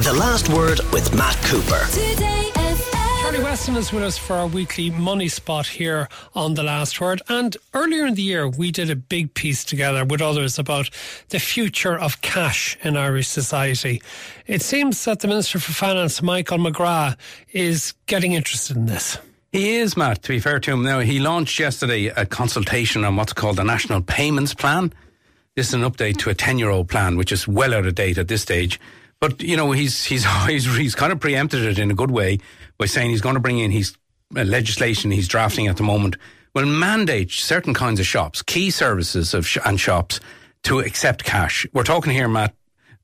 The Last Word with Matt Cooper. Charlie Weston is with us for our weekly money spot here on The Last Word. And earlier in the year, we did a big piece together with others about the future of cash in Irish society. It seems that the Minister for Finance, Michael McGrath, is getting interested in this. He is, Matt, to be fair to him. Now, he launched yesterday a consultation on what's called the National Payments Plan. This is an update to a 10 year old plan, which is well out of date at this stage. But, you know, he's, he's, he's, he's kind of preempted it in a good way by saying he's going to bring in his uh, legislation he's drafting at the moment will mandate certain kinds of shops, key services of sh- and shops to accept cash. We're talking here, Matt,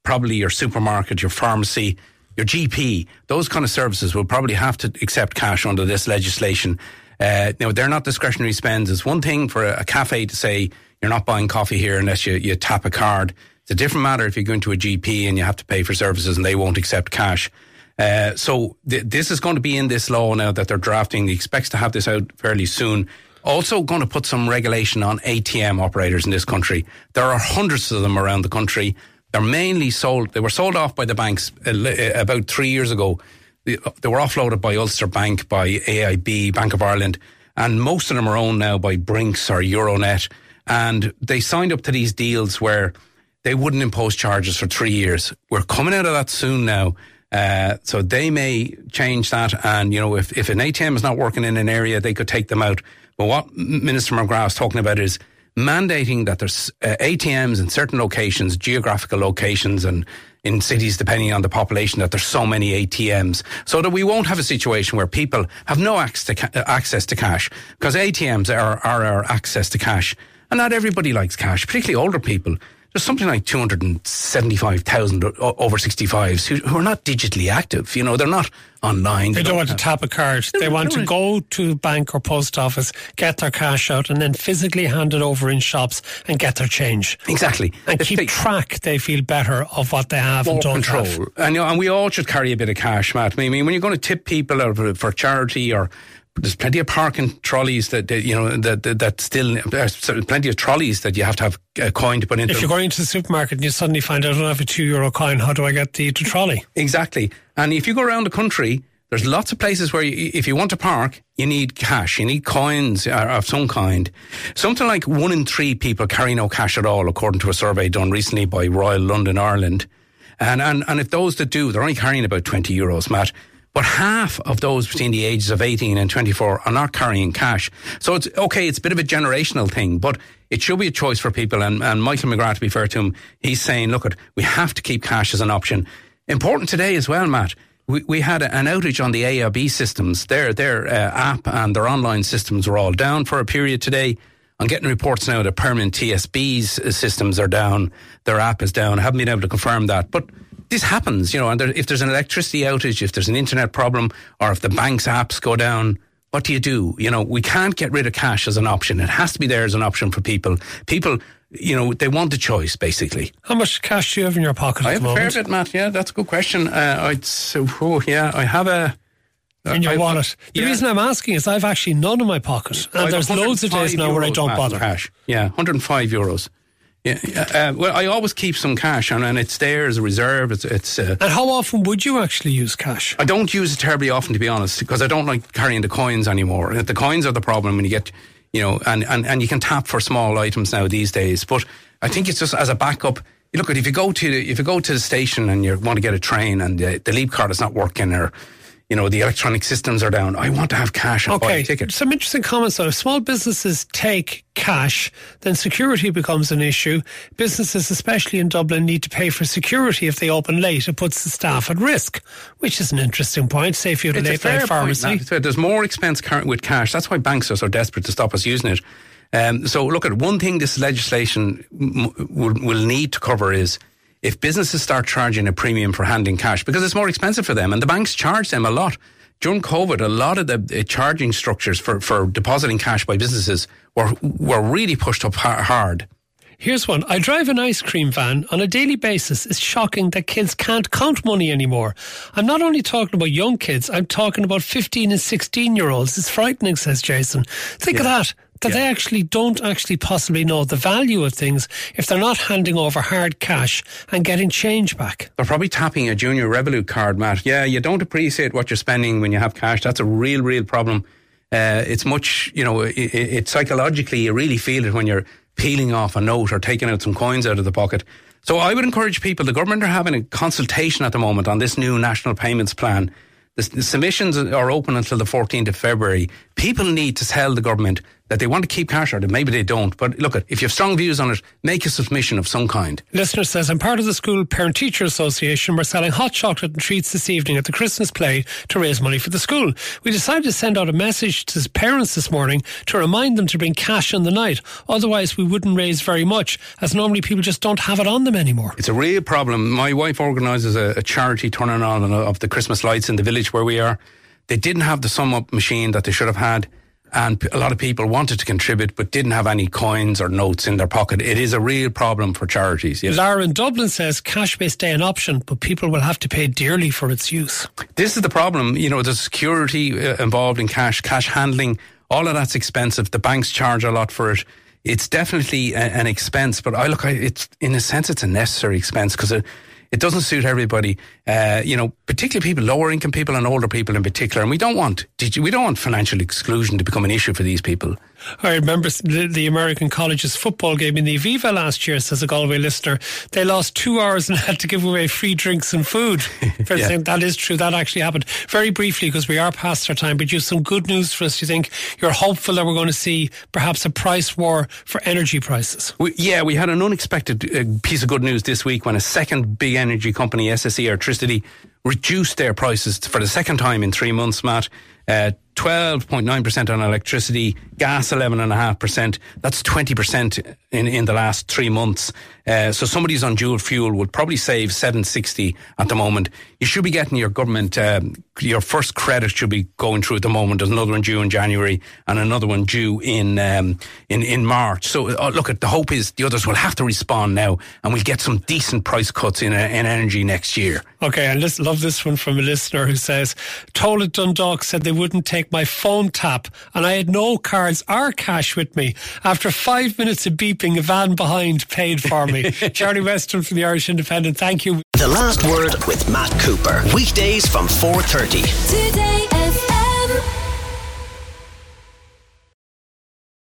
probably your supermarket, your pharmacy, your GP, those kind of services will probably have to accept cash under this legislation. Uh, now, they're not discretionary spends. It's one thing for a, a cafe to say you're not buying coffee here unless you, you tap a card. It's a different matter if you go into a GP and you have to pay for services and they won't accept cash. Uh, so th- this is going to be in this law now that they're drafting. He expects to have this out fairly soon. Also going to put some regulation on ATM operators in this country. There are hundreds of them around the country. They're mainly sold, they were sold off by the banks about three years ago. They were offloaded by Ulster Bank, by AIB, Bank of Ireland, and most of them are owned now by Brinks or Euronet. And they signed up to these deals where they wouldn't impose charges for three years. We're coming out of that soon now. Uh, so they may change that. And, you know, if, if an ATM is not working in an area, they could take them out. But what Minister McGrath is talking about is mandating that there's uh, ATMs in certain locations, geographical locations, and in cities, depending on the population, that there's so many ATMs, so that we won't have a situation where people have no access to, access to cash, because ATMs are, are our access to cash. And not everybody likes cash, particularly older people there's something like 275,000 over 65s who, who, are not digitally active. You know, they're not online. They, they don't, don't, want to tap a card. They, want to go to bank or post office, get their cash out, and then physically hand it over in shops and get their change. Exactly. And if keep they, track, they feel better of what they have and don't control. have. And, you know, and we all should carry a bit of cash, Matt. I mean, when you're going to tip people for charity or there's plenty of parking trolleys that, that you know that, that, that still uh, there's plenty of trolleys that you have to have a coin to put into. If you're going to the supermarket and you suddenly find out oh, I don't have a two euro coin, how do I get the, the trolley? Exactly. And if you go around the country, there's lots of places where you, if you want to park, you need cash, you need coins uh, of some kind. Something like one in three people carry no cash at all, according to a survey done recently by Royal London Ireland. And and and if those that do, they're only carrying about twenty euros, Matt. But half of those between the ages of 18 and 24 are not carrying cash. So it's okay, it's a bit of a generational thing, but it should be a choice for people. And, and Michael McGrath, to be fair to him, he's saying, look, at, we have to keep cash as an option. Important today as well, Matt. We, we had an outage on the AIB systems. Their, their uh, app and their online systems were all down for a period today. I'm getting reports now that Permanent TSB's systems are down. Their app is down. I haven't been able to confirm that. But this happens, you know, and there, if there's an electricity outage, if there's an internet problem, or if the bank's apps go down, what do you do? You know, we can't get rid of cash as an option. It has to be there as an option for people. People, you know, they want a choice, basically. How much cash do you have in your pocket I have a fair bit, Matt. Yeah, that's a good question. Uh, I'd so, oh, yeah, I have a. In your I, wallet. The yeah. reason I'm asking is I've actually none in my pocket, and there's loads of days now where I don't bother. Cash. Yeah, 105 euros. Yeah, uh, well, I always keep some cash, and, and it's there as a reserve. It's, it's uh, and how often would you actually use cash? I don't use it terribly often, to be honest, because I don't like carrying the coins anymore. The coins are the problem when you get, you know, and, and, and you can tap for small items now these days. But I think it's just as a backup. Look, if you go to if you go to the station and you want to get a train and the, the leap card is not working or you know, the electronic systems are down. I want to have cash and okay. buy a ticket. Some interesting comments though. If small businesses take cash, then security becomes an issue. Businesses, especially in Dublin, need to pay for security if they open late. It puts the staff at risk, which is an interesting point. Say if you had a late night pharmacy. Point, There's more expense with cash. That's why banks are so desperate to stop us using it. Um, so look at one thing this legislation will, will need to cover is if businesses start charging a premium for handing cash because it's more expensive for them and the banks charge them a lot. During COVID, a lot of the uh, charging structures for, for depositing cash by businesses were, were really pushed up hard. Here's one. I drive an ice cream van on a daily basis. It's shocking that kids can't count money anymore. I'm not only talking about young kids, I'm talking about 15 and 16 year olds. It's frightening, says Jason. Think yeah. of that. That Yeah. they actually don't actually possibly know the value of things if they're not handing over hard cash and getting change back. They're probably tapping a junior Revolut card, Matt. Yeah, you don't appreciate what you're spending when you have cash. That's a real, real problem. Uh, it's much, you know, it, it, it psychologically you really feel it when you're peeling off a note or taking out some coins out of the pocket. So I would encourage people. The government are having a consultation at the moment on this new national payments plan. The, the submissions are open until the 14th of February. People need to tell the government that they want to keep cash, or that maybe they don't. But look, if you have strong views on it, make a submission of some kind. Listener says, I'm part of the school parent teacher association. We're selling hot chocolate and treats this evening at the Christmas play to raise money for the school. We decided to send out a message to parents this morning to remind them to bring cash in the night. Otherwise, we wouldn't raise very much, as normally people just don't have it on them anymore. It's a real problem. My wife organises a, a charity turning on of the Christmas lights in the village where we are. They didn't have the sum up machine that they should have had. And a lot of people wanted to contribute but didn't have any coins or notes in their pocket. It is a real problem for charities. Yes. Lara in Dublin says cash may stay an option, but people will have to pay dearly for its use. This is the problem. You know, the security uh, involved in cash, cash handling. All of that's expensive. The banks charge a lot for it. It's definitely an expense, but I look, it's in a sense, it's a necessary expense because it, it doesn't suit everybody. Uh, you know, particularly people, lower income people and older people in particular. And we don't want, we don't want financial exclusion to become an issue for these people. I remember the, the American college's football game in the Aviva last year, says a Galway listener. They lost two hours and had to give away free drinks and food. Yeah. that is true. That actually happened. Very briefly, because we are past our time, but you have some good news for us. You think you're hopeful that we're going to see perhaps a price war for energy prices? We, yeah, we had an unexpected uh, piece of good news this week when a second big energy company, SSE Airtricity, reduced their prices for the second time in three months, Matt. Uh, 12.9% on electricity, gas 11.5%. That's 20% in, in the last three months. Uh, so somebody's on dual fuel would probably save 760 at the moment. You should be getting your government, um, your first credit should be going through at the moment. There's another one due in January and another one due in, um, in, in March. So uh, look, at the hope is the others will have to respond now and we'll get some decent price cuts in, uh, in energy next year. Okay, I lis- love this one from a listener who says, Told at Dundalk said they wouldn't take my phone tap and I had no cards or cash with me. After five minutes of beeping, a van behind paid for me. Charlie Weston from the Irish Independent, thank you. The Last Word with Matt Cooper. Weekdays from 4.30. Today